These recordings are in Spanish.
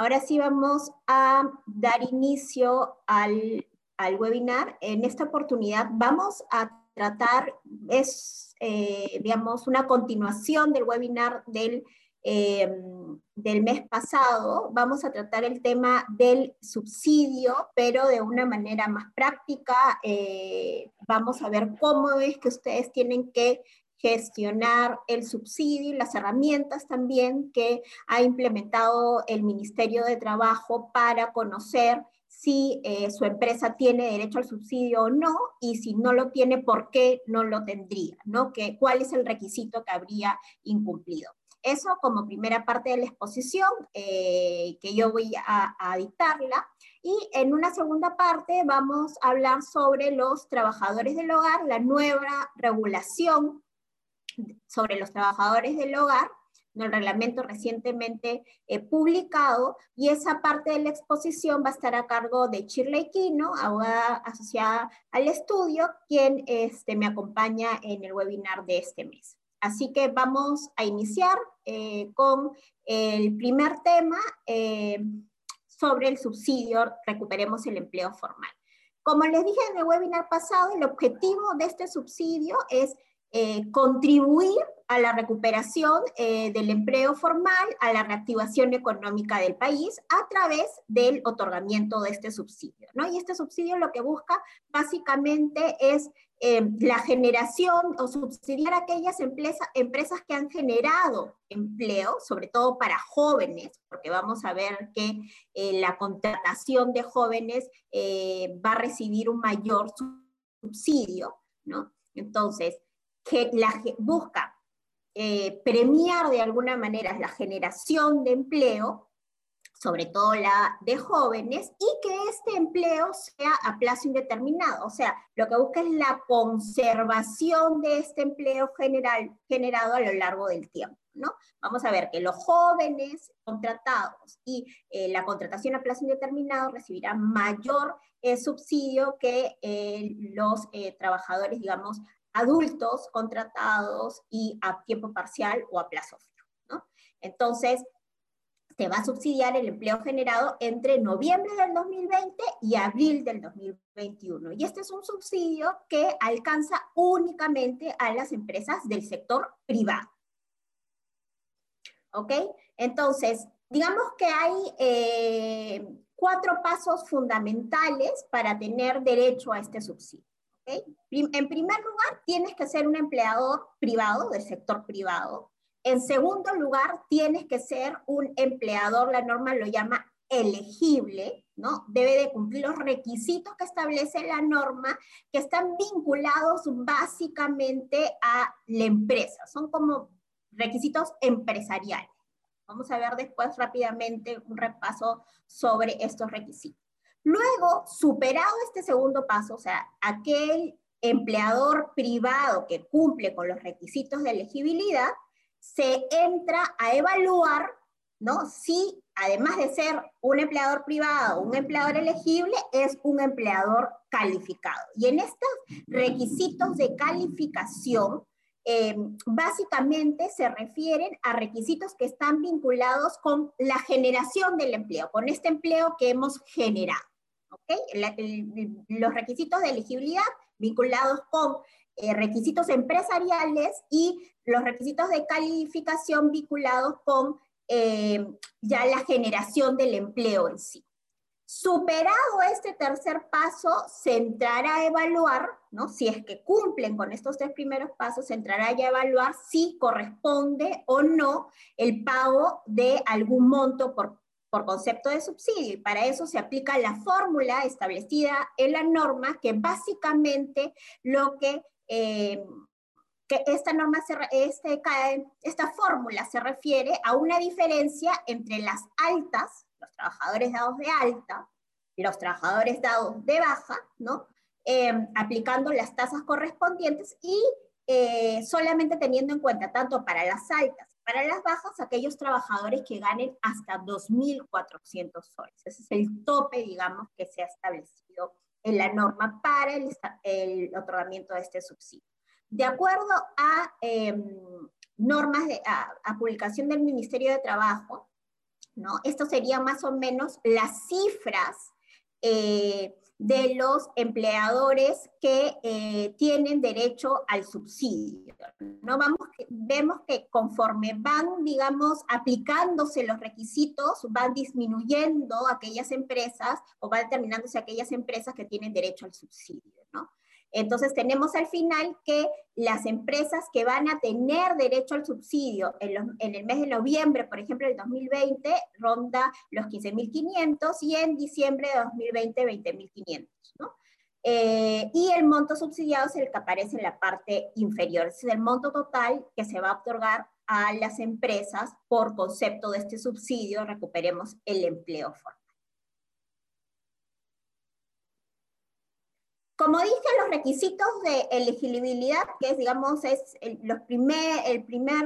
Ahora sí vamos a dar inicio al, al webinar. En esta oportunidad vamos a tratar, es, eh, digamos, una continuación del webinar del, eh, del mes pasado. Vamos a tratar el tema del subsidio, pero de una manera más práctica. Eh, vamos a ver cómo es que ustedes tienen que gestionar el subsidio y las herramientas también que ha implementado el Ministerio de Trabajo para conocer si eh, su empresa tiene derecho al subsidio o no, y si no lo tiene, ¿por qué no lo tendría? ¿no? Que, ¿Cuál es el requisito que habría incumplido? Eso como primera parte de la exposición, eh, que yo voy a, a dictarla. Y en una segunda parte vamos a hablar sobre los trabajadores del hogar, la nueva regulación sobre los trabajadores del hogar, el reglamento recientemente eh, publicado, y esa parte de la exposición va a estar a cargo de Shirley Quino, abogada asociada al estudio, quien este, me acompaña en el webinar de este mes. Así que vamos a iniciar eh, con el primer tema eh, sobre el subsidio Recuperemos el Empleo Formal. Como les dije en el webinar pasado, el objetivo de este subsidio es eh, contribuir a la recuperación eh, del empleo formal, a la reactivación económica del país a través del otorgamiento de este subsidio. ¿no? Y este subsidio lo que busca básicamente es eh, la generación o subsidiar aquellas empresas, empresas que han generado empleo, sobre todo para jóvenes, porque vamos a ver que la contratación de jóvenes va a recibir un mayor subsidio, ¿no? Entonces, que busca eh, premiar de alguna manera la generación de empleo, sobre todo la de jóvenes, y que este empleo sea a plazo indeterminado. O sea, lo que busca es la conservación de este empleo general, generado a lo largo del tiempo. ¿no? Vamos a ver que los jóvenes contratados y eh, la contratación a plazo indeterminado recibirán mayor eh, subsidio que los trabajadores, digamos, adultos contratados y a tiempo parcial o a plazo fijo. ¿no? Entonces, se va a subsidiar el empleo generado entre noviembre del 2020 y abril del 2021. Y este es un subsidio que alcanza únicamente a las empresas del sector privado. ¿Ok? Entonces, digamos que hay eh, cuatro pasos fundamentales para tener derecho a este subsidio. En primer lugar, tienes que ser un empleador privado, del sector privado. En segundo lugar, tienes que ser un empleador, la norma lo llama elegible, ¿no? Debe de cumplir los requisitos que establece la norma, que están vinculados básicamente a la empresa. Son como requisitos empresariales. Vamos a ver después rápidamente un repaso sobre estos requisitos. Luego, superado este segundo paso, o sea, aquel empleador privado que cumple con los requisitos de elegibilidad, se entra a evaluar, ¿no? Si además de ser un empleador privado, un empleador elegible, es un empleador calificado. Y en estos requisitos de calificación, eh, básicamente se refieren a requisitos que están vinculados con la generación del empleo, con este empleo que hemos generado los requisitos de elegibilidad vinculados con eh, requisitos empresariales y los requisitos de calificación vinculados con eh, ya la generación del empleo en sí. Superado este tercer paso, se entrará a evaluar, ¿no? si es que cumplen con estos tres primeros pasos, se entrará a evaluar si corresponde o no el pago de algún monto por por concepto de subsidio y para eso se aplica la fórmula establecida en la norma que básicamente lo que, eh, que esta norma, se, este, esta fórmula se refiere a una diferencia entre las altas, los trabajadores dados de alta, los trabajadores dados de baja, ¿no? Eh, aplicando las tasas correspondientes y eh, solamente teniendo en cuenta tanto para las altas para las bajas, aquellos trabajadores que ganen hasta 2.400 soles. Ese es el tope, digamos, que se ha establecido en la norma para el, otorgamiento de este subsidio. De acuerdo a em, normas, de, a, publicación del Ministerio de Trabajo, ¿no? Esto sería más o menos las cifras eh, de los empleadores que eh, tienen derecho al subsidio. ¿no? Vamos, vemos que conforme van, digamos, aplicándose los requisitos, van disminuyendo aquellas empresas o van determinándose aquellas empresas que tienen derecho al subsidio. ¿no? Entonces tenemos al final que las empresas que van a tener derecho al subsidio en, el mes de noviembre, por ejemplo, del 2020, ronda los 15.500 y en diciembre de 2020, 20.500. ¿no? Eh, y el monto subsidiado es el que aparece en la parte inferior, es el monto total que se va a otorgar a las empresas por concepto de este subsidio, recuperemos el empleo formal. Como dije, los requisitos de elegibilidad, que es, digamos, es el, los primer, el primer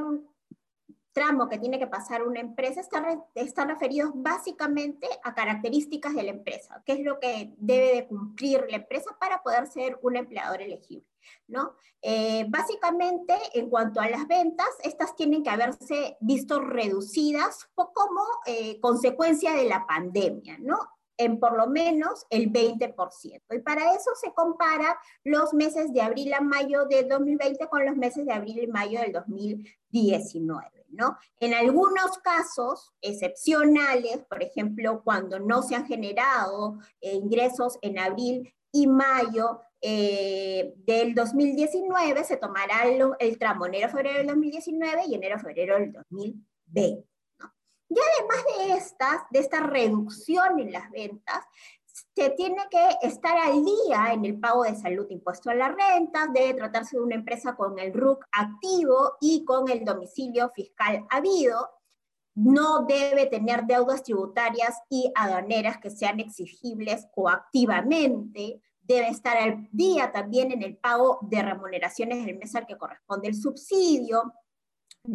tramo que tiene que pasar una empresa, están, están referidos básicamente a características de la empresa, qué es lo que debe de cumplir la empresa para poder ser un empleador elegible. ¿no? Eh, básicamente, en cuanto a las ventas, estas tienen que haberse visto reducidas como eh, consecuencia de la pandemia, ¿no? En por lo menos el 20%. Y para eso se compara los meses de abril a mayo de 2020 con los meses de abril y mayo del 2019. ¿no? En algunos casos excepcionales, por ejemplo, cuando no se han generado eh, ingresos en abril y mayo eh, del 2019, se tomará el, el tramo enero-febrero del 2019 y enero-febrero del 2020. Y además de, estas, de esta reducción en las ventas, se tiene que estar al día en el pago de salud, impuesto a las rentas, debe tratarse de una empresa con el RUC activo y con el domicilio fiscal habido, no debe tener deudas tributarias y aduaneras que sean exigibles coactivamente, debe estar al día también en el pago de remuneraciones del mes al que corresponde el subsidio,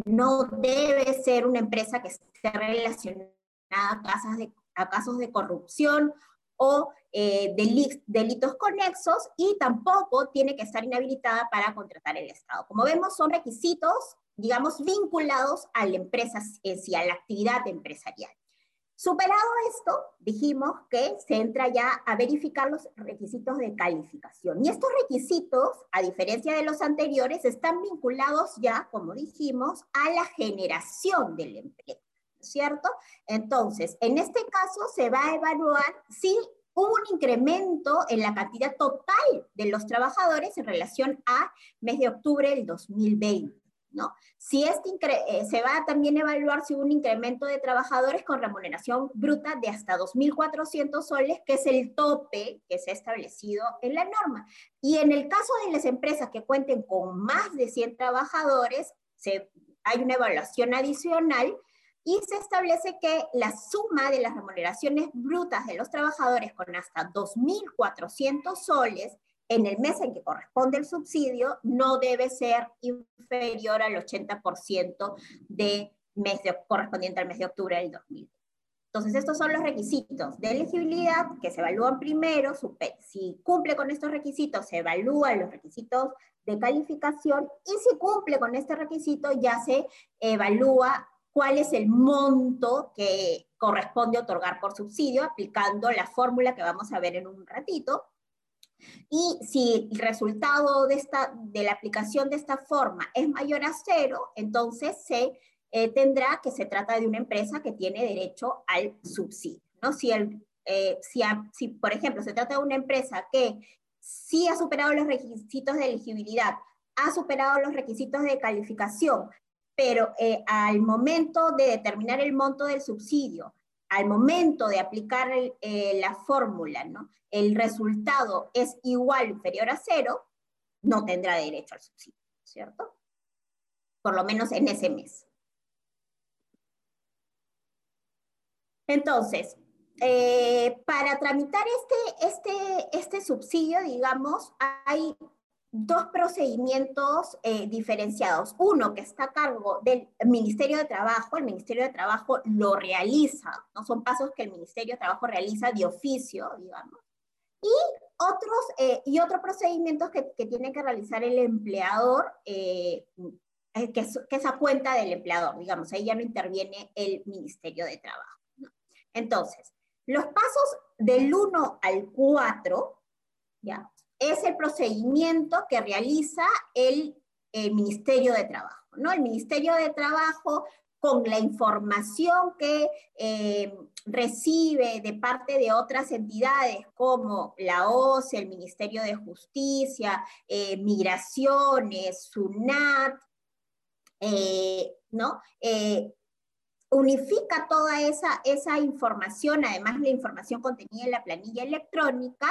no debe ser una empresa que relacionada a, casos de corrupción o eh, delitos conexos y tampoco tiene que estar inhabilitada para contratar el Estado. Como vemos, son requisitos, digamos, vinculados a la empresa en sí, a la actividad empresarial. Superado esto, dijimos que se entra ya a verificar los requisitos de calificación. Y estos requisitos, a diferencia de los anteriores, están vinculados ya, como dijimos, a la generación del empleo, ¿cierto? Entonces, en este caso se va a evaluar si hubo un incremento en la cantidad total de los trabajadores en relación a mes de octubre del 2020. ¿no? Si este eh, se va a también evaluar si hubo un incremento de trabajadores con remuneración bruta de hasta 2.400 soles, que es el tope que se ha establecido en la norma. Y en el caso de las empresas que cuenten con más de 100 trabajadores, hay una evaluación adicional y se establece que la suma de las remuneraciones brutas de los trabajadores con hasta 2.400 soles en el mes en que corresponde el subsidio no debe ser inferior al 80% de mes correspondiente al mes de octubre del 2000. Entonces, estos son los requisitos de elegibilidad que se evalúan primero. Si cumple con estos requisitos, se evalúan los requisitos de calificación y si cumple con este requisito, ya se evalúa cuál es el monto que corresponde otorgar por subsidio, aplicando la fórmula que vamos a ver en un ratito. Y si el resultado de, esta, de la aplicación de esta forma es mayor a cero, entonces se eh, tendrá que se trata de una empresa que tiene derecho al subsidio. ¿no? Si, el, eh, si, si, por ejemplo, se trata de una empresa que sí ha superado los requisitos de elegibilidad, ha superado los requisitos de calificación, pero eh, al momento de determinar el monto del subsidio, al momento de aplicar la fórmula, ¿no? el resultado es igual o inferior a cero, no tendrá derecho al subsidio, ¿cierto? Por lo menos en ese mes. Entonces, eh, para tramitar este, este, este subsidio, digamos, hay dos procedimientos eh, diferenciados. Uno que está a cargo del Ministerio de Trabajo, el Ministerio de Trabajo lo realiza, ¿no? son pasos que el Ministerio de Trabajo realiza de oficio, digamos. Y otros, eh, y otros procedimientos que, que, tiene que realizar el empleador, eh, que, es, que, es, a cuenta del empleador, digamos, ahí ya no interviene el Ministerio de Trabajo. Entonces, los pasos del 1 al 4, ¿ya? Es el procedimiento que realiza el, Ministerio de Trabajo, ¿no? El Ministerio de Trabajo con la información que eh, recibe de parte de otras entidades como la OCE, el Ministerio de Justicia, eh, Migraciones, SUNAT, eh, ¿no? unifica toda esa, esa información, además la información contenida en la planilla electrónica,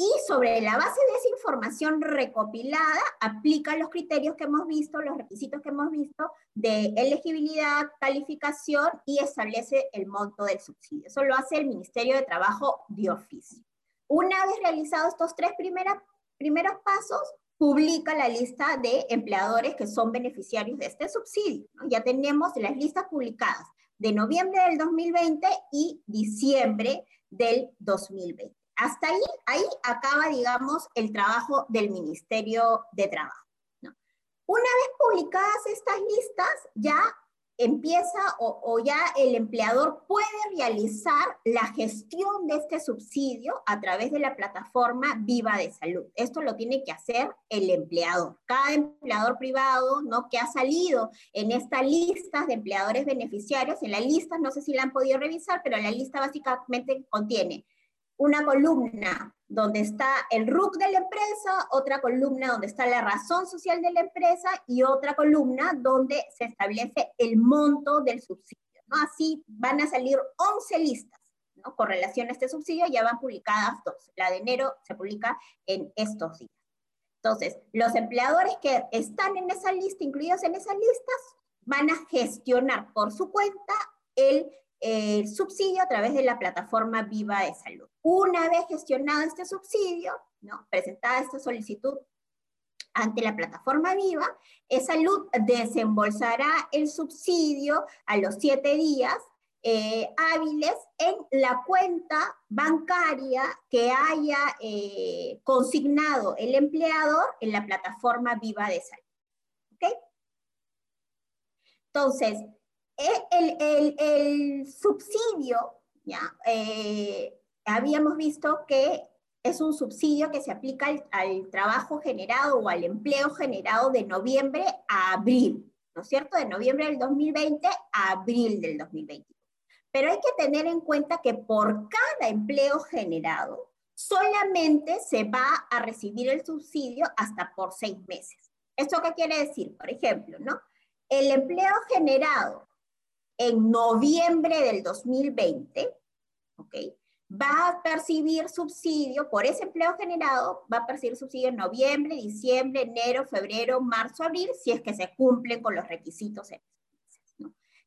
y sobre la base de esa información recopilada, aplica los criterios que hemos visto, los requisitos que hemos visto de elegibilidad, calificación y establece el monto del subsidio. Eso lo hace el Ministerio de Trabajo de oficio. Una vez realizados estos tres primeros pasos, publica la lista de empleadores que son beneficiarios de este subsidio. Ya tenemos las listas publicadas de noviembre del 2020 y diciembre del 2020. Hasta ahí, ahí acaba, digamos, el trabajo del Ministerio de Trabajo. Una vez publicadas estas listas, ya empieza o, ya el empleador puede realizar la gestión de este subsidio a través de la plataforma Viva de Salud. Esto lo tiene que hacer el empleador. Cada empleador privado ¿no? que ha salido en esta lista de empleadores beneficiarios, en la lista, no sé si la han podido revisar, pero la lista básicamente contiene una columna donde está el RUC de la empresa, otra columna donde está la razón social de la empresa y otra columna donde se establece el monto del subsidio. Así van a salir 11 listas con relación a este subsidio, ya van publicadas dos. La de enero se publica en estos días. Entonces, los empleadores que están en esa lista, incluidos en esas listas, van a gestionar por su cuenta el el subsidio a través de la plataforma Viva de Salud. Una vez gestionado este subsidio, ¿no? presentada esta solicitud ante la plataforma Viva, Salud desembolsará el subsidio a los siete días eh, hábiles en la cuenta bancaria que haya eh, consignado el empleador en la plataforma Viva de Salud. ¿Ok? Entonces, el, subsidio, ya, eh, habíamos visto que es un subsidio que se aplica al, trabajo generado o al empleo generado de noviembre a abril, ¿no es cierto? De noviembre del 2020 a abril del 2021. Pero hay que tener en cuenta que por cada empleo generado, solamente se va a recibir el subsidio hasta por seis meses. ¿Esto qué quiere decir? Por ejemplo, ¿no? El empleo generado en noviembre del 2020, ¿ok? Va a percibir subsidio por ese empleo generado, va a percibir subsidio en noviembre, diciembre, enero, febrero, marzo, abril, si es que se cumplen con los requisitos.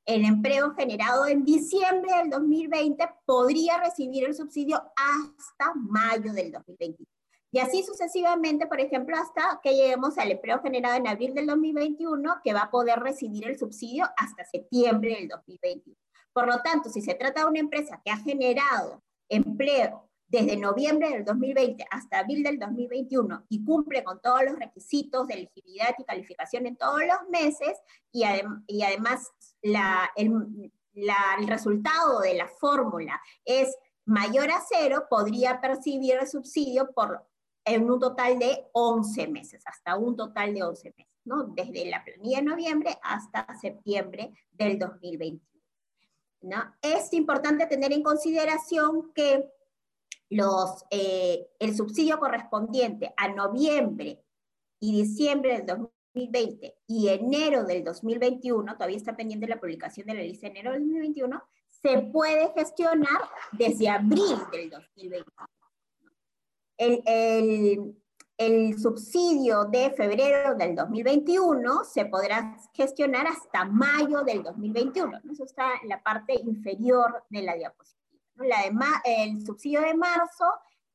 El empleo generado en diciembre del 2020 podría recibir el subsidio hasta mayo del 2021. Y así sucesivamente, por ejemplo, hasta que lleguemos al empleo generado en abril del 2021, que va a poder recibir el subsidio hasta septiembre del 2021. Por lo tanto, si se trata de una empresa que ha generado empleo desde noviembre del 2020 hasta abril del 2021 y cumple con todos los requisitos de elegibilidad y calificación en todos los meses y, además el resultado de la fórmula es mayor a cero, podría percibir el subsidio por en un total de 11 meses, hasta un total de 11 meses, ¿no? Desde la planilla de noviembre hasta septiembre del 2021. ¿No? Es importante tener en consideración que los, eh, el subsidio correspondiente a noviembre y diciembre del 2020 y enero del 2021, todavía está pendiente la publicación de la lista de enero del 2021, se puede gestionar desde abril del 2021 el, el, subsidio de febrero del 2021 se podrá gestionar hasta mayo del 2021. Eso está en la parte inferior de la diapositiva. La de el subsidio de marzo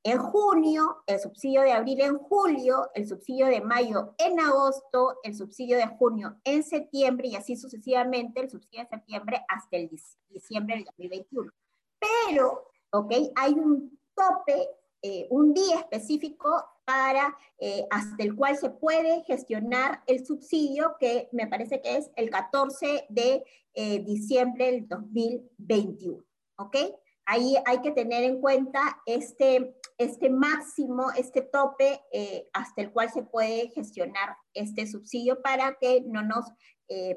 en junio, el subsidio de abril en julio, el subsidio de mayo en agosto, el subsidio de junio en septiembre y así sucesivamente el subsidio de septiembre hasta el diciembre del 2021. Pero, ¿ok? Hay un tope eh, un día específico para, eh, hasta el cual se puede gestionar el subsidio, que me parece que es el 14 de eh, diciembre del 2021. ¿Ok? ahí hay que tener en cuenta este, este máximo, este tope eh, hasta el cual se puede gestionar este subsidio para que no nos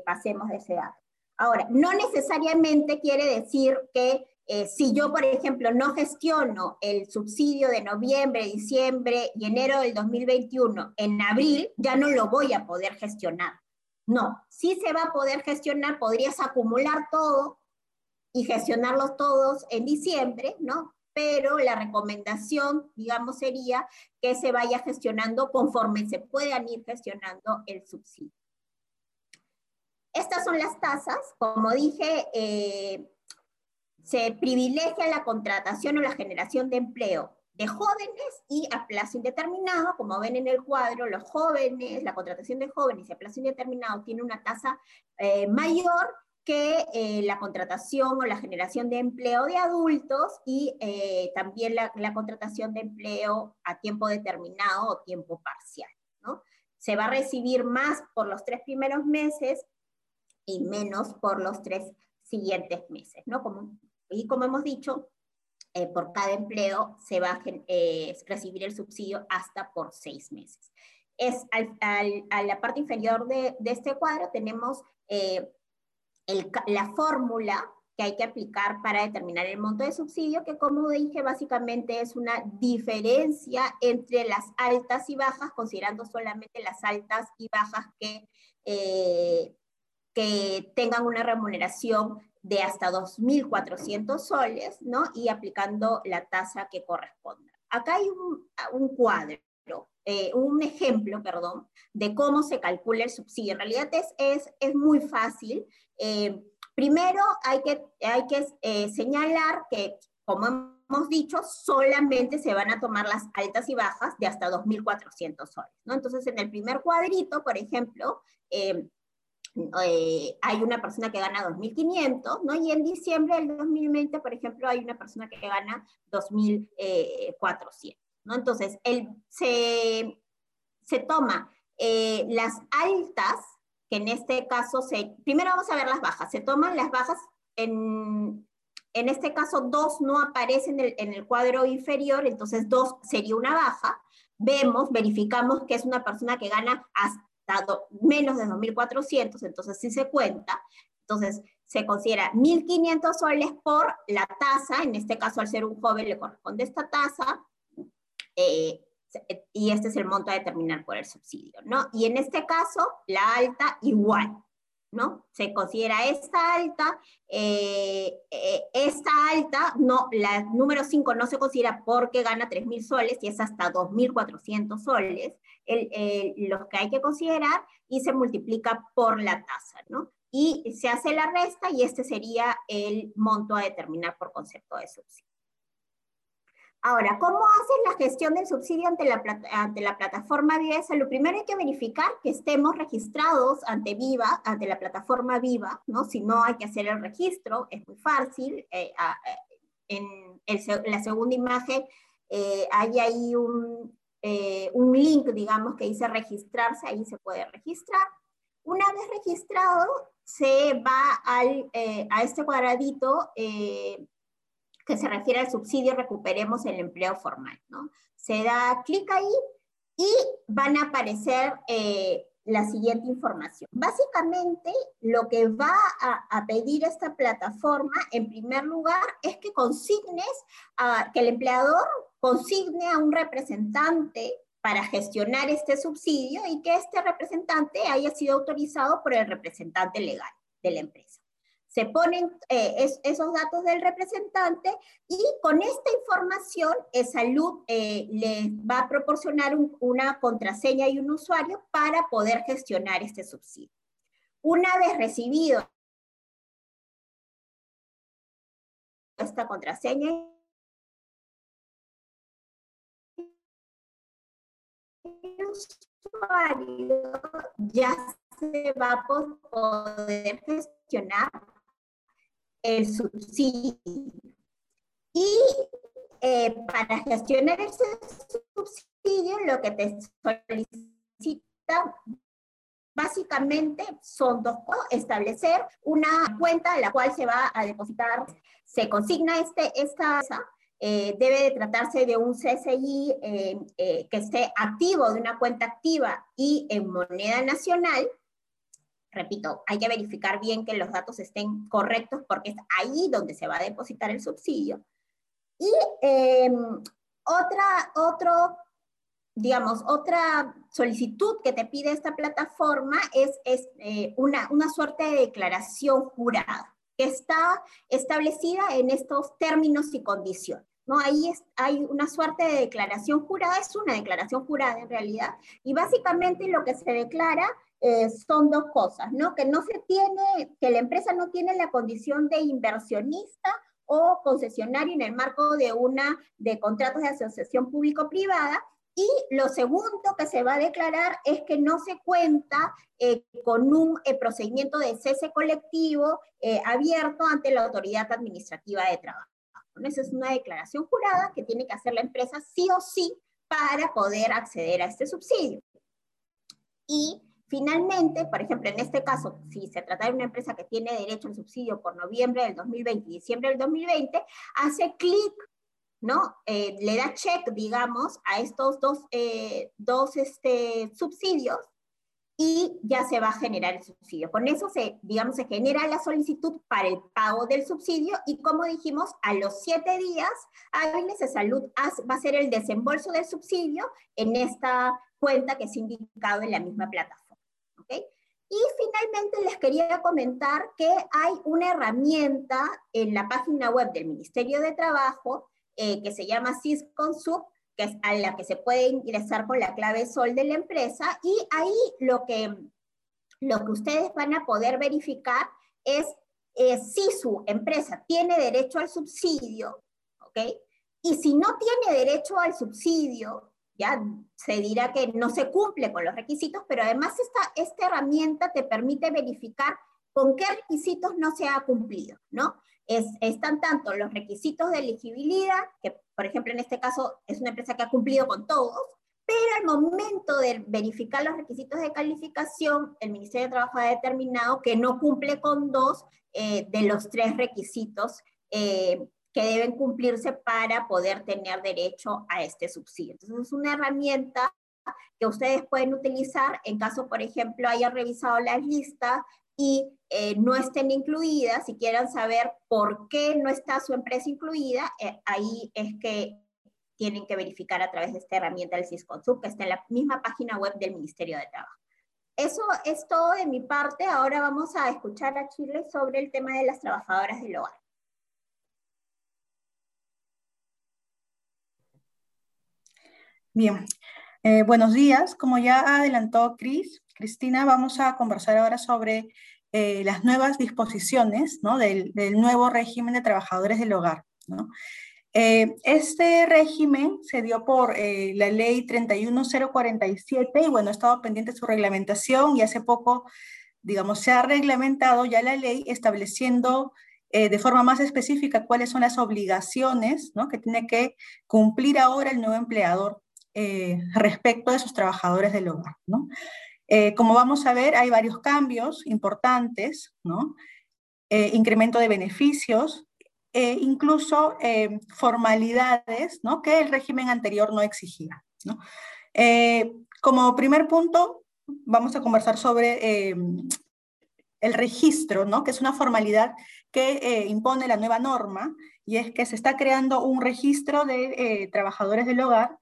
pasemos de ese dato. Ahora, no necesariamente quiere decir que eh, si yo, por ejemplo, no gestiono el subsidio de noviembre, diciembre y enero del 2021, en abril ya no lo voy a poder gestionar. No, sí se va a poder gestionar, podrías acumular todo y gestionarlos todos en diciembre, ¿no? Pero la recomendación, digamos, sería que se vaya gestionando conforme se puedan ir gestionando el subsidio. Estas son las tasas. Como dije, eh, se privilegia la contratación o la generación de empleo de jóvenes y a plazo indeterminado, como ven en el cuadro, los jóvenes, la contratación de jóvenes y a plazo indeterminado tiene una tasa eh, mayor que eh, la contratación o la generación de empleo de adultos y eh, también la, contratación de empleo a tiempo determinado o tiempo parcial. ¿no? Se va a recibir más por los tres primeros meses y menos por los tres siguientes meses. ¿no? Como, y como hemos dicho, eh, por cada empleo se va a recibir el subsidio hasta por seis meses. Es a la parte inferior de, este cuadro tenemos la fórmula que hay que aplicar para determinar el monto de subsidio, que como dije, básicamente es una diferencia entre las altas y bajas, considerando solamente las altas y bajas que, eh, que tengan una remuneración de hasta 2.400 soles, ¿no? Y aplicando la tasa que corresponda. Acá hay un, cuadro, eh, un ejemplo, perdón, de cómo se calcula el subsidio. En realidad es, es, es muy fácil. Eh, primero hay que, hay que eh, señalar que, como hemos dicho, solamente se van a tomar las altas y bajas de hasta 2.400 soles. ¿no? Entonces, en el primer cuadrito, por ejemplo, eh, hay una persona que gana 2.500, ¿no? Y en diciembre del 2020, por ejemplo, hay una persona que gana 2.400, ¿no? Entonces, él se, se toma las altas que en este caso se, primero vamos a ver las bajas, se toman las bajas, en, en este caso dos no aparecen en el, en el cuadro inferior, entonces dos sería una baja, vemos, verificamos que es una persona que gana hasta menos de 2.400, entonces sí se cuenta, entonces se considera 1.500 soles por la tasa, en este caso al ser un joven le corresponde esta tasa, eh, y este es el monto a determinar por el subsidio, ¿no? Y en este caso, la alta igual, ¿no? Se considera esta alta, eh, eh, esta alta, no, la número 5 no se considera porque gana 3.000 soles y es hasta 2.400 soles, los que hay que considerar, y se multiplica por la tasa, ¿no? Y se hace la resta y este sería el monto a determinar por concepto de subsidio. Ahora, ¿cómo haces la gestión del subsidio ante la, ante la plataforma Viva Lo primero hay que verificar que estemos registrados ante Viva, ante la plataforma Viva, ¿no? Si no hay que hacer el registro, es muy fácil. Eh, en la segunda imagen eh, hay ahí un, eh, un link, digamos, que dice registrarse, ahí se puede registrar. Una vez registrado, se va al, a este cuadradito que se refiere al subsidio Recuperemos el Empleo Formal. ¿no? Se da clic ahí y van a aparecer eh, la siguiente información. Básicamente, lo que va a, pedir esta plataforma, en primer lugar, es que consignes, que el empleador consigne a un representante para gestionar este subsidio y que este representante haya sido autorizado por el representante legal de la empresa se ponen eh, esos datos del representante y con esta información eh, Salud eh, va a proporcionar una contraseña y un usuario para poder gestionar este subsidio. Una vez recibido esta contraseña usuario ya se va a poder gestionar el subsidio. Y eh, para gestionar ese subsidio, lo que te solicita Básicamente son dos cosas, establecer una cuenta en la cual se va a depositar, se consigna este, esta, eh, debe de tratarse de un CSI eh, eh, que esté activo, de una cuenta activa y en moneda nacional. Repito, hay que verificar bien que los datos estén correctos porque es ahí donde se va a depositar el subsidio. Y em, otra, otro digamos, otra solicitud que te pide esta plataforma es, es eh, una, una suerte de declaración jurada, que está establecida en estos términos y condiciones. ¿No? Ahí hay una suerte de declaración jurada, es una declaración jurada en realidad, y básicamente lo que se declara eh, son dos cosas, ¿no? Que no se tiene, que la empresa no tiene la condición de inversionista o concesionario en el marco de una de contratos de asociación público-privada y lo segundo que se va a declarar es que no se cuenta eh, con un eh, procedimiento de cese colectivo abierto ante la autoridad administrativa de trabajo. Esa es una declaración jurada que tiene que hacer la empresa sí o sí para poder acceder a este subsidio. Y finalmente, por ejemplo, en este caso, si se trata de una empresa que tiene derecho al subsidio por noviembre del 2020 y diciembre del 2020, hace clic ¿no? Eh, le da check, digamos, a estos dos, eh, dos este, subsidios y ya se va a generar el subsidio. Con eso se, digamos, se genera la solicitud para el pago del subsidio y como dijimos, a los siete días hábiles de salud va a ser el desembolso del subsidio en esta cuenta que es indicado en la misma plataforma. ¿okay? Y finalmente les quería comentar que hay una herramienta en la página web del Ministerio de Trabajo eh, que se llama SysConsub, que es a la que se puede ingresar con la clave SOL de la empresa, y ahí lo que, lo que ustedes van a poder verificar es eh, si su empresa tiene derecho al subsidio, ¿ok? Y si no tiene derecho al subsidio, ya se dirá que no se cumple con los requisitos, pero además esta, esta herramienta te permite verificar con qué requisitos no se ha cumplido, ¿no? Están tanto los requisitos de elegibilidad, que por ejemplo en este caso es una empresa que ha cumplido con todos, pero al momento de verificar los requisitos de calificación, el Ministerio de Trabajo ha determinado que no cumple con dos eh, de los tres requisitos eh, que deben cumplirse para poder tener derecho a este subsidio. Entonces es una herramienta que ustedes pueden utilizar en caso, por ejemplo, hayan revisado las listas y eh, no estén incluidas, si quieran saber por qué no está su empresa incluida, eh, ahí es que tienen que verificar a través de esta herramienta del Cisconsub, que está en la misma página web del Ministerio de Trabajo. Eso es todo de mi parte. Ahora vamos a escuchar a Chile sobre el tema de las trabajadoras del hogar. Bien, eh, buenos días. Como ya adelantó Cris, Cristina, vamos a conversar ahora sobre eh, las nuevas disposiciones del, nuevo régimen de trabajadores del hogar. Eh, este régimen se dio por eh, la ley 31047 y bueno, ha estado pendiente de su reglamentación y hace poco, digamos, se ha reglamentado ya la ley estableciendo de forma más específica cuáles son las obligaciones ¿no? que tiene que cumplir ahora el nuevo empleador respecto de sus trabajadores del hogar. Eh, como vamos a ver, hay varios cambios importantes. Eh, incremento de beneficios, e incluso formalidades ¿no? que el régimen anterior no exigía. como primer punto, vamos a conversar sobre el registro, que es una formalidad que impone la nueva norma, y es que se está creando un registro de trabajadores del hogar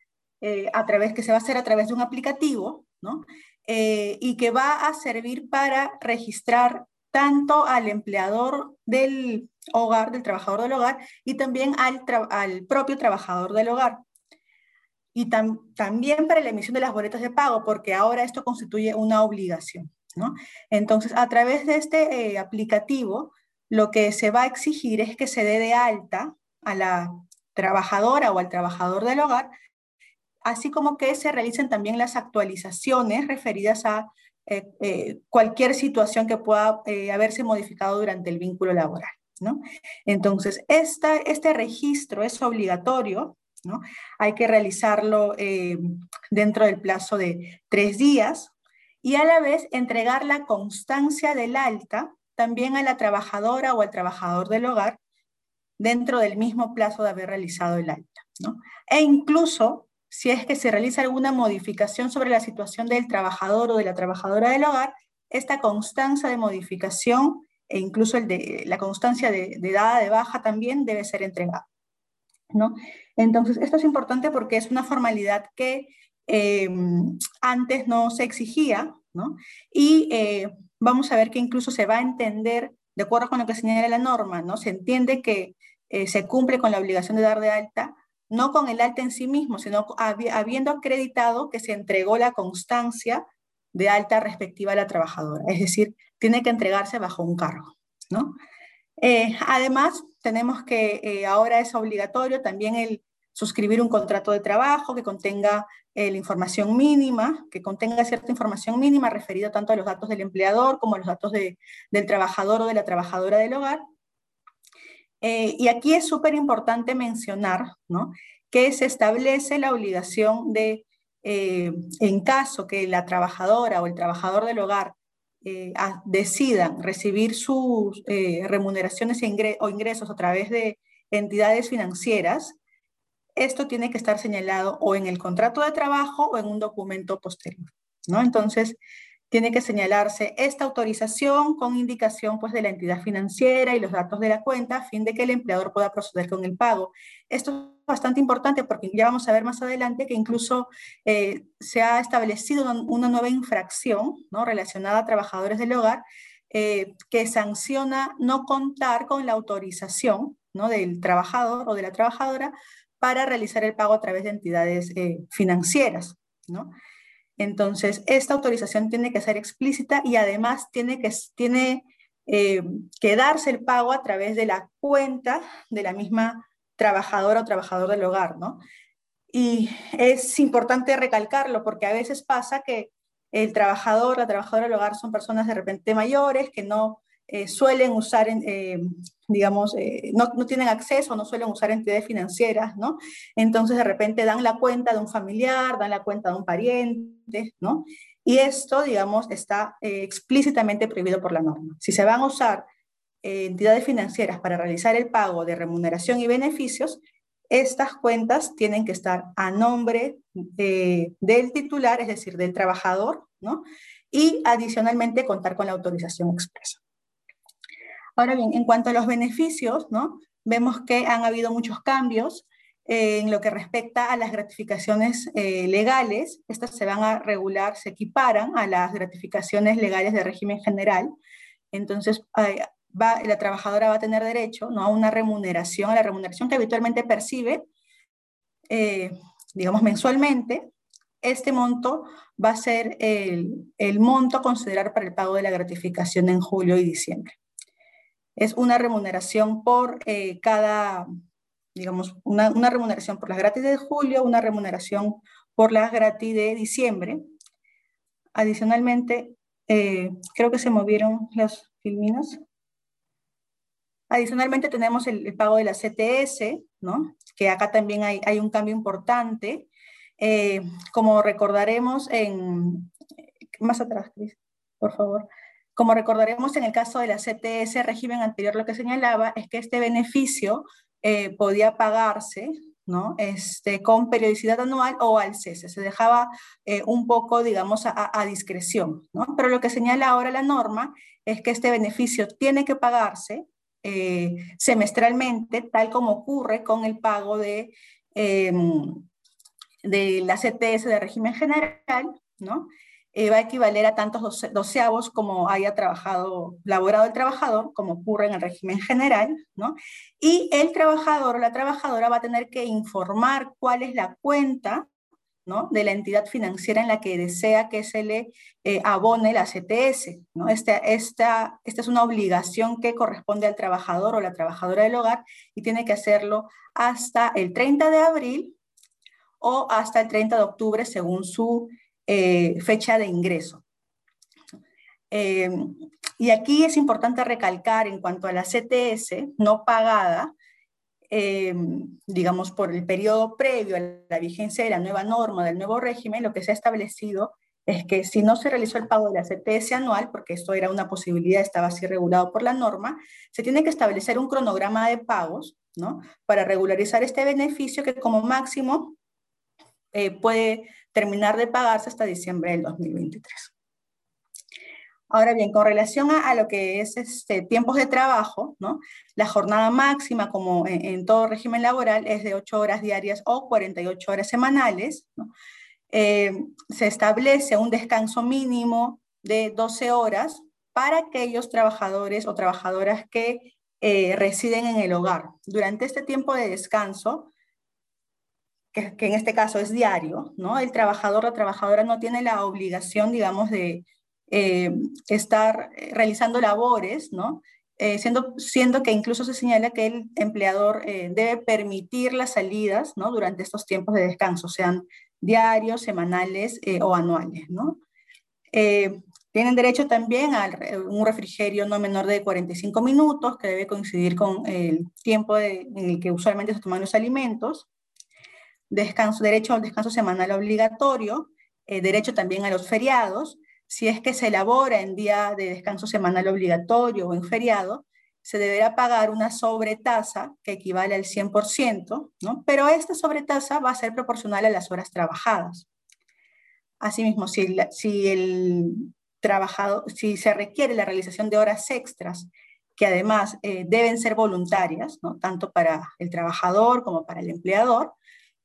a través, que se va a hacer a través de un aplicativo, ¿no? Eh, y que va a servir para registrar tanto al empleador del hogar, del trabajador del hogar, y también al, propio trabajador del hogar. Y también para la emisión de las boletas de pago, porque ahora esto constituye una obligación. ¿no? Entonces, a través de este eh, aplicativo, lo que se va a exigir es que se dé de alta a la trabajadora o al trabajador del hogar así como que se realicen también las actualizaciones referidas a eh, eh, cualquier situación que pueda eh, haberse modificado durante el vínculo laboral. ¿no? Entonces, este registro es obligatorio, ¿no? hay que realizarlo dentro del plazo de tres días y a la vez entregar la constancia del alta también a la trabajadora o al trabajador del hogar dentro del mismo plazo de haber realizado el alta. E incluso si es que se realiza alguna modificación sobre la situación del trabajador o de la trabajadora del hogar, esta constancia de modificación e incluso la constancia de, dada de baja también debe ser entregada. ¿no? Entonces, esto es importante porque es una formalidad que eh, antes no se exigía, ¿no? Y eh, vamos a ver que incluso se va a entender, de acuerdo con lo que señala la norma, ¿no? Se entiende que eh, se cumple con la obligación de dar de alta, no con el alta en sí mismo, sino habiendo acreditado que se entregó la constancia de alta respectiva a la trabajadora. Es decir, tiene que entregarse bajo un cargo, ¿no? Eh, además, tenemos que eh, ahora es obligatorio también el suscribir un contrato de trabajo que contenga eh, la información mínima, que contenga cierta información mínima referida tanto a los datos del empleador como a los datos del trabajador o de la trabajadora del hogar. Eh, y aquí es súper importante mencionar ¿no? que se establece la obligación de, eh, en caso que la trabajadora o el trabajador del hogar decidan recibir sus remuneraciones e o ingresos a través de entidades financieras, esto tiene que estar señalado o en el contrato de trabajo o en un documento posterior, ¿no? Entonces, tiene que señalarse esta autorización con indicación pues, de la entidad financiera y los datos de la cuenta a fin de que el empleador pueda proceder con el pago. Esto es bastante importante porque ya vamos a ver más adelante que incluso eh, se ha establecido una nueva infracción ¿no? relacionada a trabajadores del hogar eh, que sanciona no contar con la autorización ¿no? del trabajador o de la trabajadora para realizar el pago a través de entidades eh, financieras, ¿no? Entonces, esta autorización tiene que ser explícita y además tiene que, tiene, eh, que darse el pago a través de la cuenta de la misma trabajadora o trabajador del hogar, ¿no? Y es importante recalcarlo porque a veces pasa que el trabajador, la trabajadora del hogar son personas de repente mayores que no eh, suelen usar, eh, digamos, eh, no, no, tienen acceso, no suelen usar entidades financieras, ¿no? Entonces de repente dan la cuenta de un familiar, dan la cuenta de un pariente, ¿no? Y esto, digamos, está explícitamente prohibido por la norma. Si se van a usar entidades financieras para realizar el pago de remuneración y beneficios, estas cuentas tienen que estar a nombre del titular, es decir, del trabajador, ¿no? Y adicionalmente contar con la autorización expresa. Ahora bien, en cuanto a los beneficios, ¿no? vemos que han habido muchos cambios eh, en lo que respecta a las gratificaciones eh, legales. Estas se van a regular, se equiparan a las gratificaciones legales de régimen general. Entonces, va, la trabajadora va a tener derecho ¿no? a una remuneración, a la remuneración que habitualmente percibe, eh, digamos, mensualmente. Este monto va a ser el monto a considerar para el pago de la gratificación en julio y diciembre es una remuneración por eh, cada, digamos, una, remuneración por las gratis de julio, una remuneración por las gratis de diciembre. Adicionalmente, eh, creo que se movieron las filminas. Adicionalmente tenemos el, pago de la CTS, ¿no? que acá también hay, hay un cambio importante. Eh, como recordaremos en... Más atrás, Cris, por favor. Como recordaremos en el caso de la CTS régimen anterior, lo que señalaba es que este beneficio eh, podía pagarse ¿no? Este, con periodicidad anual o al cese. Se dejaba eh, un poco, digamos, a, discreción. ¿no? Pero lo que señala ahora la norma es que este beneficio tiene que pagarse eh, semestralmente, tal como ocurre con el pago de, em, de la CTS de régimen general, ¿no? Eh, va a equivaler a tantos doceavos como haya trabajado, laborado el trabajador, como ocurre en el régimen general, ¿no? Y el trabajador o la trabajadora va a tener que informar cuál es la cuenta ¿no? de la entidad financiera en la que desea que se le eh, abone la CTS. ¿no? Esta, esta, esta es una obligación que corresponde al trabajador o la trabajadora del hogar y tiene que hacerlo hasta el 30 de abril o hasta el 30 de octubre según su eh, fecha de ingreso. Eh, y aquí es importante recalcar en cuanto a la CTS no pagada, eh, digamos, por el periodo previo a la vigencia de la nueva norma, del nuevo régimen, lo que se ha establecido es que si no se realizó el pago de la CTS anual, porque esto era una posibilidad, estaba así regulado por la norma, se tiene que establecer un cronograma de pagos, ¿no? Para regularizar este beneficio que como máximo eh, puede terminar de pagarse hasta diciembre del 2023. Ahora bien, con relación a, lo que es este, tiempos de trabajo, ¿no? la jornada máxima, como en, todo régimen laboral, es de 8 horas diarias o 48 horas semanales. ¿no? Eh, se establece un descanso mínimo de 12 horas para aquellos trabajadores o trabajadoras que eh, residen en el hogar. Durante este tiempo de descanso, que, en este caso es diario, ¿no? el trabajador o trabajadora no tiene la obligación, digamos, de eh, estar realizando labores, ¿no? siendo, siendo que incluso se señala que el empleador debe permitir las salidas ¿no? durante estos tiempos de descanso, sean diarios, semanales eh, o anuales, ¿no? Eh, tienen derecho también a un refrigerio no menor de 45 minutos, que debe coincidir con el tiempo en el que usualmente se toman los alimentos. Derecho al descanso semanal obligatorio, eh, derecho también a los feriados. Si es que se elabora en día de descanso semanal obligatorio o en feriado, se deberá pagar una sobretasa que equivale al 100%, ¿no? pero esta sobretasa va a ser proporcional a las horas trabajadas. Asimismo, si, si, el trabajado, si se requiere la realización de horas extras, que además eh, deben ser voluntarias, ¿no? tanto para el trabajador como para el empleador,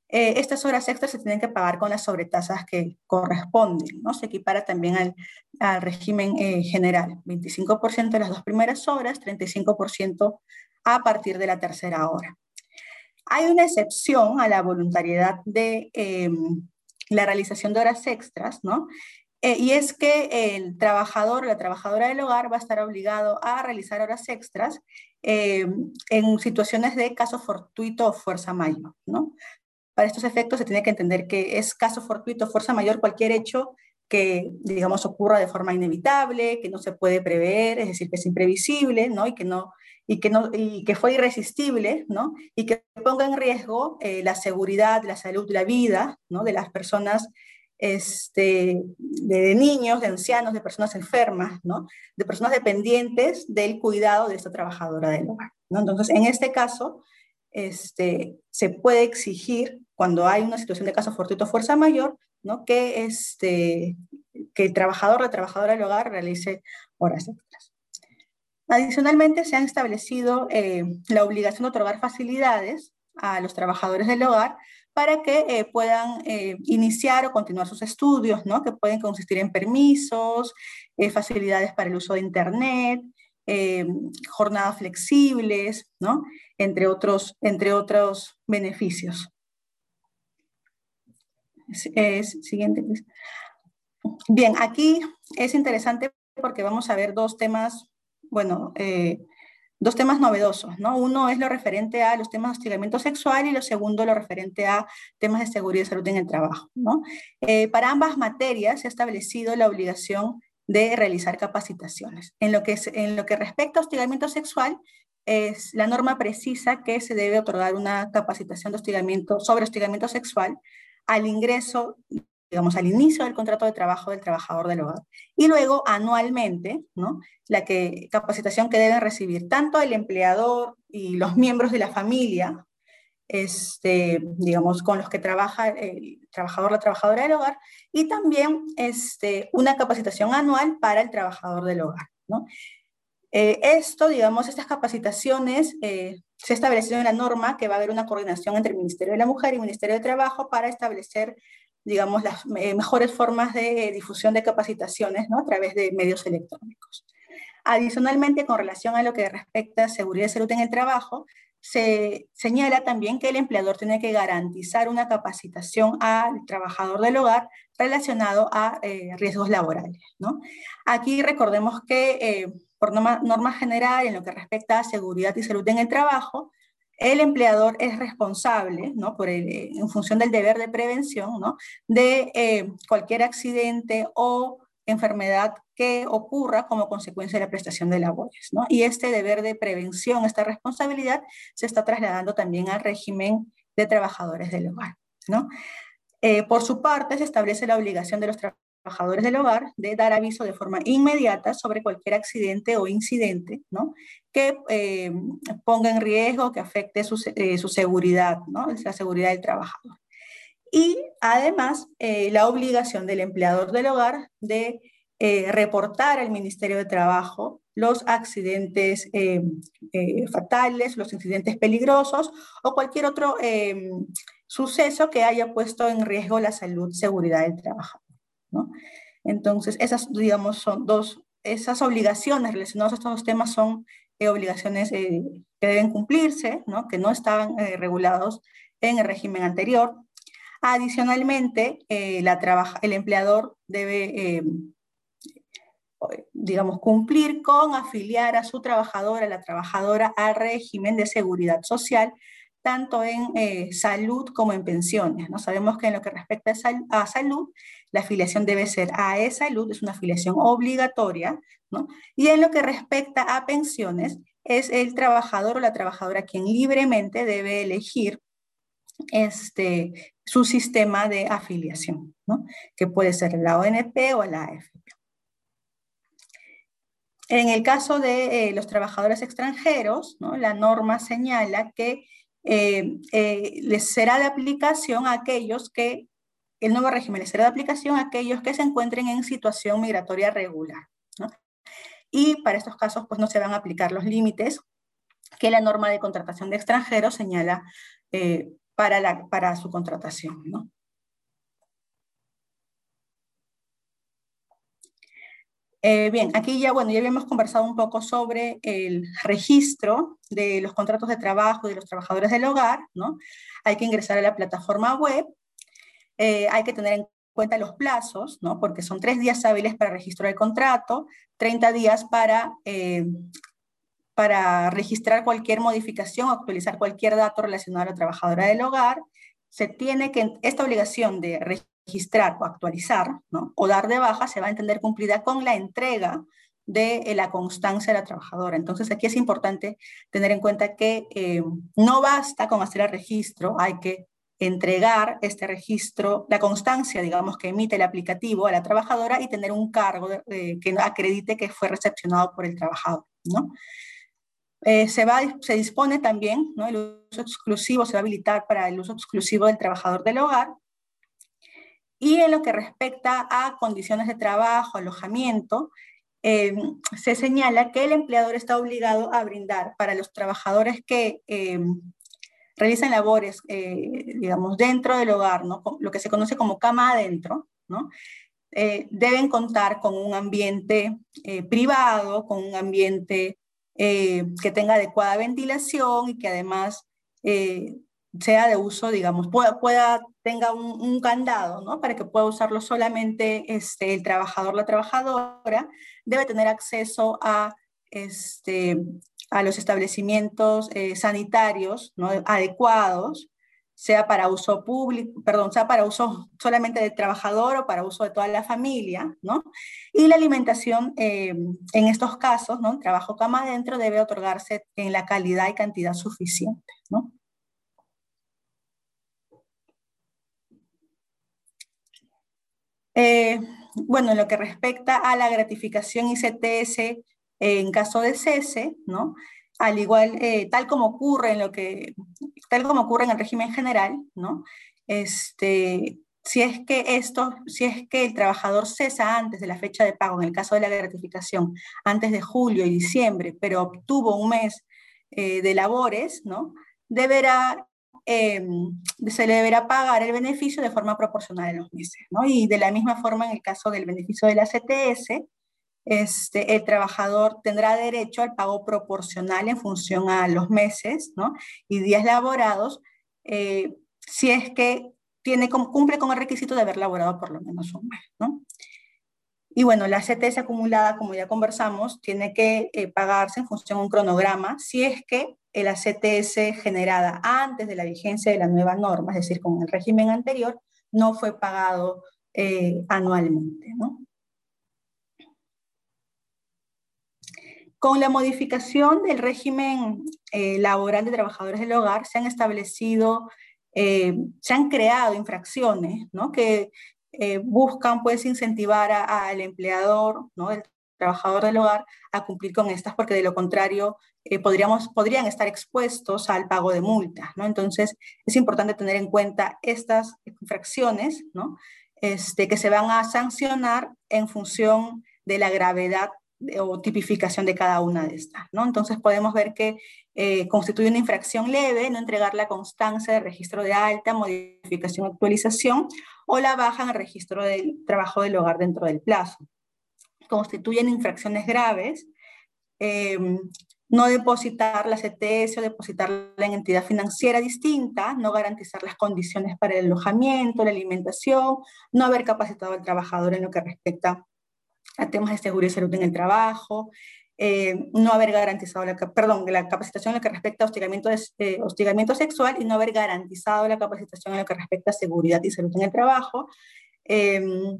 eh, estas horas extras se tienen que pagar con las sobretasas que corresponden, ¿no? Se equipara también al, al régimen eh, general, 25% de las dos primeras horas, 35% a partir de la tercera hora. Hay una excepción a la voluntariedad de em, la realización de horas extras, ¿no? Eh, y es que el trabajador o la trabajadora del hogar va a estar obligado a realizar horas extras em, en situaciones de caso fortuito o fuerza mayor, ¿no? Para estos efectos se tiene que entender que es caso fortuito, fuerza mayor, cualquier hecho que, digamos, ocurra de forma inevitable, que no se puede prever, es decir, que es imprevisible, ¿no? Y que, no, y que, no, y que fue irresistible, ¿no? Y que ponga en riesgo eh, la seguridad, la salud, la vida, ¿no? De las personas, este, de, niños, de ancianos, de personas enfermas, ¿no? De personas dependientes del cuidado de esta trabajadora del hogar, ¿no? Entonces, en este caso, este, se puede exigir cuando hay una situación de caso fortuito fuerza mayor, ¿no? que, este, que el trabajador o la trabajadora del hogar realice horas extras. Adicionalmente, se han establecido eh, la obligación de otorgar facilidades a los trabajadores del hogar para que eh, puedan eh, iniciar o continuar sus estudios, ¿no? que pueden consistir en permisos, facilidades para el uso de Internet, jornadas flexibles, ¿no? entre, otros, entre otros beneficios. Es, siguiente. Bien, aquí es interesante porque vamos a ver dos temas, bueno, eh, dos temas novedosos, ¿no? Uno es lo referente a los temas de hostigamiento sexual y lo segundo lo referente a temas de seguridad y salud en el trabajo, ¿no? Eh, para ambas materias se ha establecido la obligación de realizar capacitaciones. En lo que, en lo que respecta a hostigamiento sexual, es la norma precisa que se debe otorgar una capacitación de hostigamiento, sobre hostigamiento sexual al ingreso, digamos, al inicio del contrato de trabajo del trabajador del hogar. Y luego, anualmente, ¿no? La que, capacitación que deben recibir tanto el empleador y los miembros de la familia, este, digamos, con los que trabaja el trabajador, la trabajadora del hogar, y también este, una capacitación anual para el trabajador del hogar, ¿no? Eh, esto, digamos, estas capacitaciones, eh, se ha establecido en la norma que va a haber una coordinación entre el Ministerio de la Mujer y el Ministerio de Trabajo para establecer, digamos, las eh, mejores formas de difusión de capacitaciones ¿no? a través de medios electrónicos. Adicionalmente, con relación a lo que respecta a seguridad y salud en el trabajo, se señala también que el empleador tiene que garantizar una capacitación al trabajador del hogar relacionado a riesgos laborales. ¿no? Aquí recordemos que por norma, general, en lo que respecta a seguridad y salud en el trabajo, el empleador es responsable, ¿no? Por eh, en función del deber de prevención, ¿no? De eh, cualquier accidente o enfermedad que ocurra como consecuencia de la prestación de labores, ¿no? Y este deber de prevención, esta responsabilidad, se está trasladando también al régimen de trabajadores del hogar, ¿no? Eh, por su parte, se establece la obligación de los trabajadores trabajadores del hogar de dar aviso de forma inmediata sobre cualquier accidente o incidente ¿no? que eh, ponga en riesgo, que afecte su, eh, su seguridad, ¿no? la seguridad del trabajador. Y además, eh, la obligación del empleador del hogar de reportar al Ministerio de Trabajo los accidentes fatales, los incidentes peligrosos o cualquier otro suceso que haya puesto en riesgo la salud, seguridad del trabajador. Entonces, esas, digamos, son dos, esas obligaciones relacionadas a estos dos temas son eh, obligaciones eh, que deben cumplirse, que no estaban eh, regulados en el régimen anterior. Adicionalmente, la el empleador debe, digamos, cumplir con afiliar a su trabajador, a la trabajadora, al régimen de seguridad social tanto en eh, salud como en pensiones. ¿no? Sabemos que en lo que respecta a, salud, la afiliación debe ser a e-salud, es una afiliación obligatoria, ¿no? y en lo que respecta a pensiones, es el trabajador o la trabajadora quien libremente debe elegir este, su sistema de afiliación, ¿no? que puede ser la ONP o la AFP. En el caso de eh, los trabajadores extranjeros, la norma señala que eh, eh, les será de aplicación a aquellos que, el nuevo régimen les será de aplicación a aquellos que se encuentren en situación migratoria regular. Y para estos casos, pues no se van a aplicar los límites que la norma de contratación de extranjeros señala eh, para, la, para su contratación. ¿no? Eh, bien, aquí ya, bueno, ya habíamos conversado un poco sobre el registro de los contratos de trabajo de los trabajadores del hogar, ¿no? Hay que ingresar a la plataforma web, eh, hay que tener en cuenta los plazos, ¿no? Porque son tres días hábiles para registrar el contrato, 30 días para, eh, para registrar cualquier modificación o actualizar cualquier dato relacionado a la trabajadora del hogar. Se tiene que, esta obligación de registrar registrar o actualizar ¿no? o dar de baja se va a entender cumplida con la entrega de eh, la constancia de la trabajadora. Entonces aquí es importante tener en cuenta que eh, no basta con hacer el registro, hay que entregar este registro, la constancia, digamos, que emite el aplicativo a la trabajadora y tener un cargo que acredite que fue recepcionado por el trabajador. ¿no? Eh, se, va, se dispone también, ¿no? el uso exclusivo se va a habilitar para el uso exclusivo del trabajador del hogar y en lo que respecta a condiciones de trabajo, alojamiento, eh, se señala que el empleador está obligado a brindar para los trabajadores que eh, realizan labores, eh, digamos, dentro del hogar, ¿no? lo que se conoce como cama adentro, ¿no? deben contar con un ambiente privado, con un ambiente que tenga adecuada ventilación y que además sea de uso, digamos, pueda, tenga un, candado, ¿no? Para que pueda usarlo solamente este, el trabajador, la trabajadora, debe tener acceso a, este, a los establecimientos eh, sanitarios ¿no? adecuados, sea para uso público, perdón, sea para uso solamente del trabajador o para uso de toda la familia, ¿no? Y la alimentación eh, en estos casos, ¿no? Trabajo cama adentro debe otorgarse en la calidad y cantidad suficiente, ¿no? Eh, bueno, en lo que respecta a la gratificación ICTS en caso de cese, ¿no? Al igual, eh, tal como ocurre en lo que, tal como ocurre en el régimen general, ¿no? Este, si es que esto, si es que el trabajador cesa antes de la fecha de pago, en el caso de la gratificación, antes de julio y diciembre, pero obtuvo un mes eh, de labores, ¿no? Deberá Em, se le deberá pagar el beneficio de forma proporcional en los meses. ¿no? Y de la misma forma, en el caso del beneficio de la CTS, este, el trabajador tendrá derecho al pago proporcional en función a los meses ¿no? y días laborados, eh, si es que tiene, cumple con el requisito de haber laborado por lo menos un mes. ¿no? Y bueno, la CTS acumulada, como ya conversamos, tiene que eh, pagarse en función a un cronograma, si es que la CTS generada antes de la vigencia de la nueva norma, es decir, con el régimen anterior, no fue pagado eh, anualmente. Con la modificación del régimen eh, laboral de trabajadores del hogar, se han establecido, se han creado infracciones ¿no? que eh, buscan pues incentivar al empleador, ¿no? el trabajador del hogar, a cumplir con estas, porque de lo contrario eh, podríamos, podrían estar expuestos al pago de multas. ¿no? Entonces es importante tener en cuenta estas infracciones ¿no? este, que se van a sancionar en función de la gravedad o tipificación de cada una de estas. ¿no? Entonces podemos ver que eh, constituye una infracción leve no entregar la constancia de registro de alta, modificación, actualización o la baja en el registro del trabajo del hogar dentro del plazo. Constituyen infracciones graves eh, no depositar la CTS o depositarla en entidad financiera distinta, no garantizar las condiciones para el alojamiento, la alimentación, no haber capacitado al trabajador en lo que respecta a temas de seguridad y salud en el trabajo, eh, no haber garantizado la, perdón, la capacitación en lo que respecta a hostigamiento, eh, hostigamiento sexual y no haber garantizado la capacitación en lo que respecta a seguridad y salud en el trabajo, em,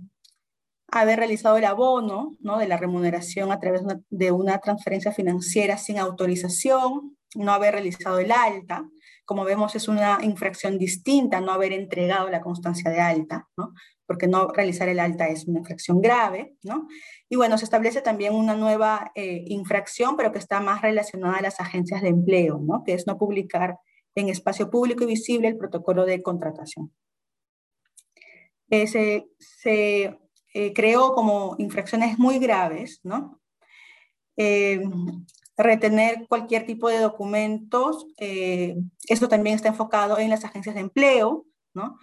haber realizado el abono ¿no? de la remuneración a través de una transferencia financiera sin autorización, no haber realizado el alta, como vemos es una infracción distinta no haber entregado la constancia de alta, ¿no? porque no realizar el alta es una infracción grave, ¿no? Y bueno, se establece también una nueva eh, infracción, pero que está más relacionada a las agencias de empleo, ¿no? Que es no publicar en espacio público y visible el protocolo de contratación. Eh, se, eh, creó como infracciones muy graves, ¿no? retener cualquier tipo de documentos, eso también está enfocado en las agencias de empleo, ¿no?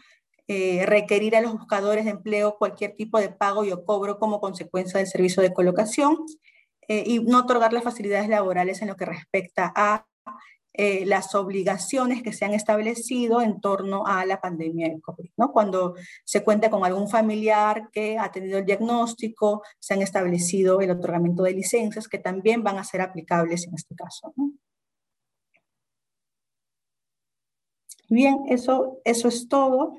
Eh, requerir a los buscadores de empleo cualquier tipo de pago y o cobro como consecuencia del servicio de colocación eh, y no otorgar las facilidades laborales en lo que respecta a eh, las obligaciones que se han establecido en torno a la pandemia del COVID. ¿no? Cuando se cuenta con algún familiar que ha tenido el diagnóstico, se han establecido el otorgamiento de licencias que también van a ser aplicables en este caso. Bien, eso, eso es todo.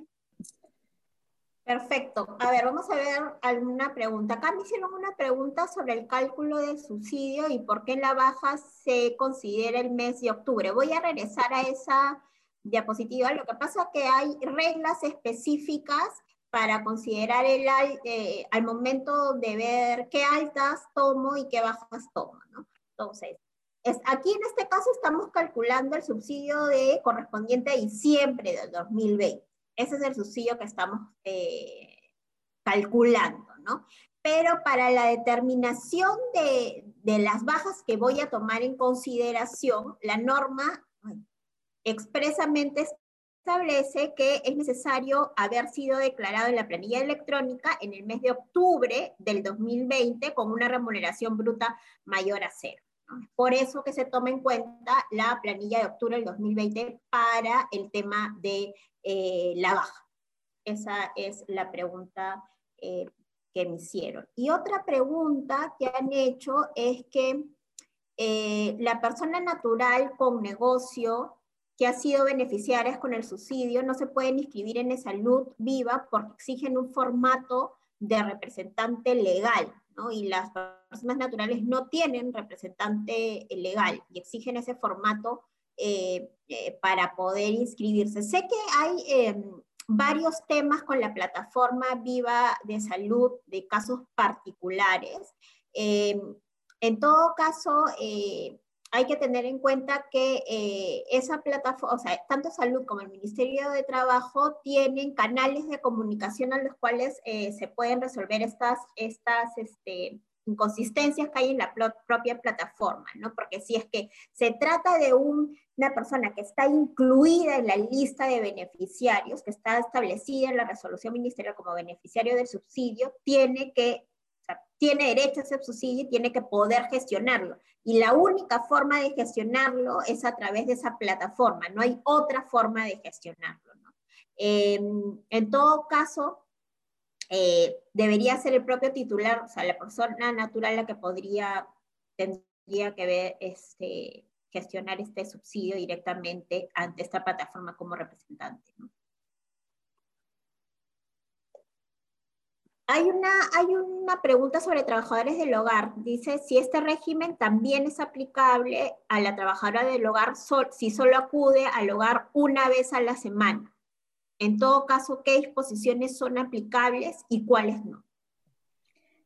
Perfecto. A ver, vamos a ver alguna pregunta. Acá me hicieron una pregunta sobre el cálculo del subsidio y por qué la baja se considera el mes de octubre. Voy a regresar a esa diapositiva. Lo que pasa es que hay reglas específicas para considerar el, eh, al momento de ver qué altas tomo y qué bajas tomo. ¿no? Entonces, es, aquí en este caso estamos calculando el subsidio de correspondiente a diciembre del 2020. Ese es el subsidio que estamos eh, calculando, ¿no? Pero para la determinación de, las bajas que voy a tomar en consideración, la norma expresamente establece que es necesario haber sido declarado en la planilla electrónica en el mes de octubre del 2020 con una remuneración bruta mayor a cero. Por eso que se toma en cuenta la planilla de octubre del 2020 para el tema de eh, la baja. Esa es la pregunta eh, que me hicieron. Y otra pregunta que han hecho es que eh, la persona natural con negocio que ha sido beneficiaria con el subsidio no se pueden inscribir en salud viva porque exigen un formato de representante legal, ¿no? Y las personas naturales no tienen representante legal y exigen ese formato eh, eh, para poder inscribirse. Sé que hay em, varios temas con la plataforma Viva de Salud de casos particulares. En todo caso, eh, hay que tener en cuenta que esa plataforma, o sea, tanto Salud como el Ministerio de Trabajo tienen canales de comunicación a los cuales se pueden resolver estas, estas este, inconsistencias que hay en la propia plataforma, ¿no? Porque si es que se trata de una persona que está incluida en la lista de beneficiarios, que está establecida en la resolución ministerial como beneficiario del subsidio, tiene que, tiene derecho a ese subsidio y tiene que poder gestionarlo. Y la única forma de gestionarlo es a través de esa plataforma, no hay otra forma de gestionarlo, ¿no? Em, en todo caso, eh, debería ser el propio titular, o sea, la persona natural la que podría, tendría que ver, este, gestionar este subsidio directamente ante esta plataforma como representante. Hay una, hay una pregunta sobre trabajadores del hogar. Dice si este régimen también es aplicable a la trabajadora del hogar si solo acude al hogar una vez a la semana. En todo caso, ¿qué disposiciones son aplicables y cuáles no?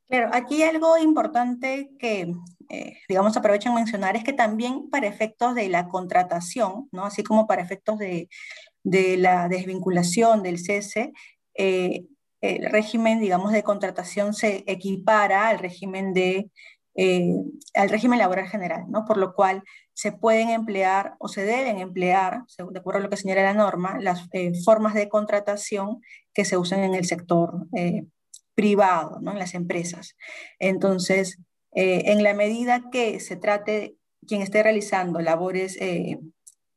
Claro, aquí algo importante que, eh, digamos, aprovecho en mencionar es que también para efectos de la contratación, ¿no? así como para efectos de, la desvinculación del cese, eh, el régimen, digamos, de contratación se equipara al régimen de eh, al régimen laboral general, ¿no? Por lo cual se pueden emplear o se deben emplear, de acuerdo a lo que señala la norma, las eh, formas de contratación que se usan en el sector eh, privado, ¿no? En las empresas. Entonces, en la medida que se trate, quien esté realizando labores, en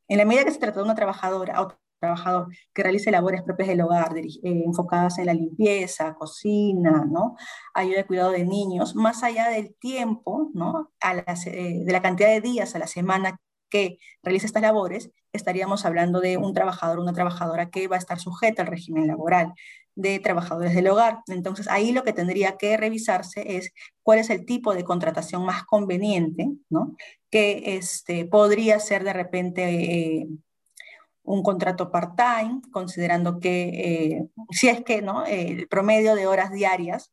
la medida que se trata de una trabajadora trabajador que realice labores propias del hogar, eh, enfocadas en la limpieza, cocina, ¿no? ayuda de cuidado de niños, más allá del tiempo, ¿no? A eh, de la cantidad de días a la semana que realice estas labores, estaríamos hablando de un trabajador o una trabajadora que va a estar sujeta al régimen laboral de trabajadores del hogar. Entonces, ahí lo que tendría que revisarse es cuál es el tipo de contratación más conveniente, ¿no? Que este, podría ser de repente eh, un contrato part-time, considerando que eh, si es que ¿no? el promedio de horas diarias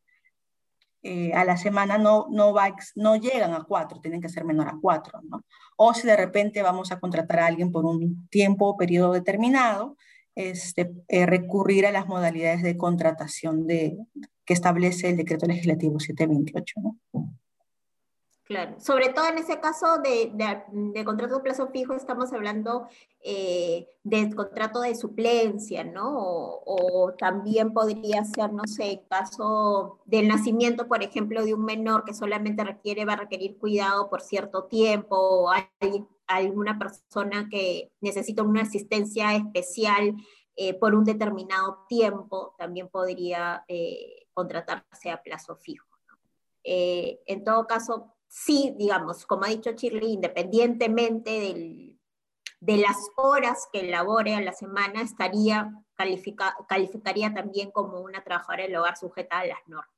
eh, a la semana no, no, va, no llegan a cuatro, tienen que ser menor a cuatro. ¿no? O si de repente vamos a contratar a alguien por un tiempo o periodo determinado, este, eh, recurrir a las modalidades de contratación de, que establece el decreto legislativo 728. ¿no? Claro, sobre todo en ese caso de, de, contrato de plazo fijo estamos hablando eh, de contrato de suplencia, ¿no? O, también podría ser, no sé, caso del nacimiento, por ejemplo, de un menor que solamente requiere, va a requerir cuidado por cierto tiempo, o hay alguna persona que necesita una asistencia especial eh, por un determinado tiempo, también podría eh, contratarse a plazo fijo. en todo caso, sí, digamos, como ha dicho Shirley, independientemente de las horas que labore a la semana, estaría calificaría también como una trabajadora del hogar sujeta a las normas.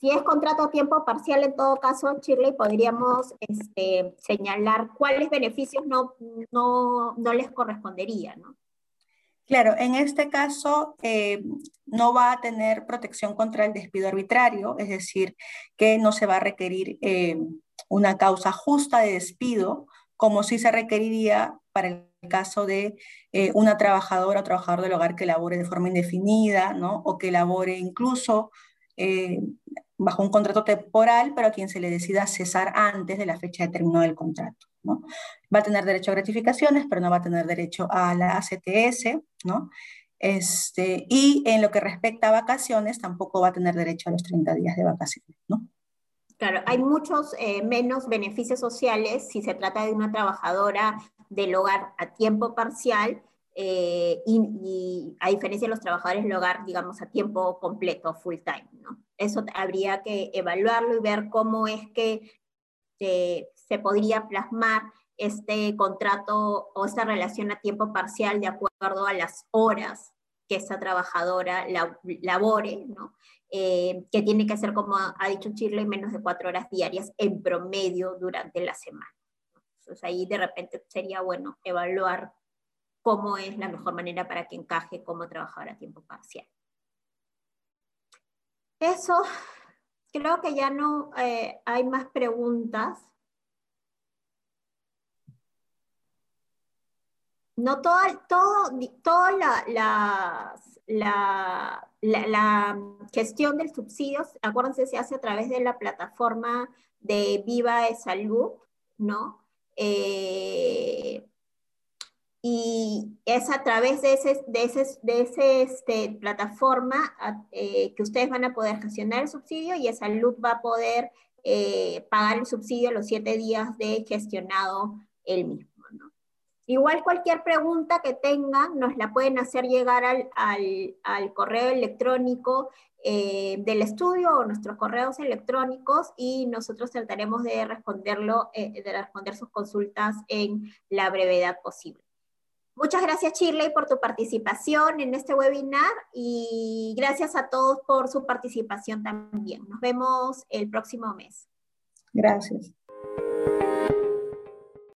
Si es contrato a tiempo parcial, en todo caso, Shirley, podríamos este, señalar cuáles beneficios no, no, no les corresponderían. ¿no? Claro, en este caso eh, no va a tener protección contra el despido arbitrario, es decir, que no se va a requerir eh, una causa justa de despido, como sí se requeriría para el caso de eh, una trabajadora o trabajador del hogar que labore de forma indefinida, ¿no? O que labore incluso bajo un contrato temporal, pero a quien se le decida cesar antes de la fecha de término del contrato. Va a tener derecho a gratificaciones, pero no va a tener derecho a la ACTS, ¿no? Este, y en lo que respecta a vacaciones, tampoco va a tener derecho a los 30 días de vacaciones, ¿no? Claro, hay muchos eh, menos beneficios sociales si se trata de una trabajadora del hogar a tiempo parcial eh, y, a diferencia de los trabajadores del hogar, digamos, a tiempo completo, full time, ¿no? Eso habría que evaluarlo y ver cómo es que se podría plasmar este contrato o esta relación a tiempo parcial de acuerdo a las horas que esa trabajadora labore, ¿no? Eh, que tiene que ser, como ha dicho Chile, menos de cuatro horas diarias en promedio durante la semana. Entonces ahí de repente sería bueno evaluar cómo es la mejor manera para que encaje como trabajadora a tiempo parcial. Eso, creo que ya no eh, hay más preguntas. no toda, todo, toda la, la, gestión del subsidio, acuérdense, se hace a través de la plataforma de Viva de Salud, ¿no? Eh, y es a través de esa ese, este, plataforma eh, que ustedes van a poder gestionar el subsidio y Salud va a poder eh, pagar el subsidio los siete días de gestionado el mismo. Igual cualquier pregunta que tengan nos la pueden hacer llegar al, correo electrónico eh, del estudio o nuestros correos electrónicos y nosotros trataremos de, responderlo, de responder sus consultas en la brevedad posible. Muchas gracias Shirley por tu participación en este webinar y gracias a todos por su participación también. Nos vemos el próximo mes. Gracias.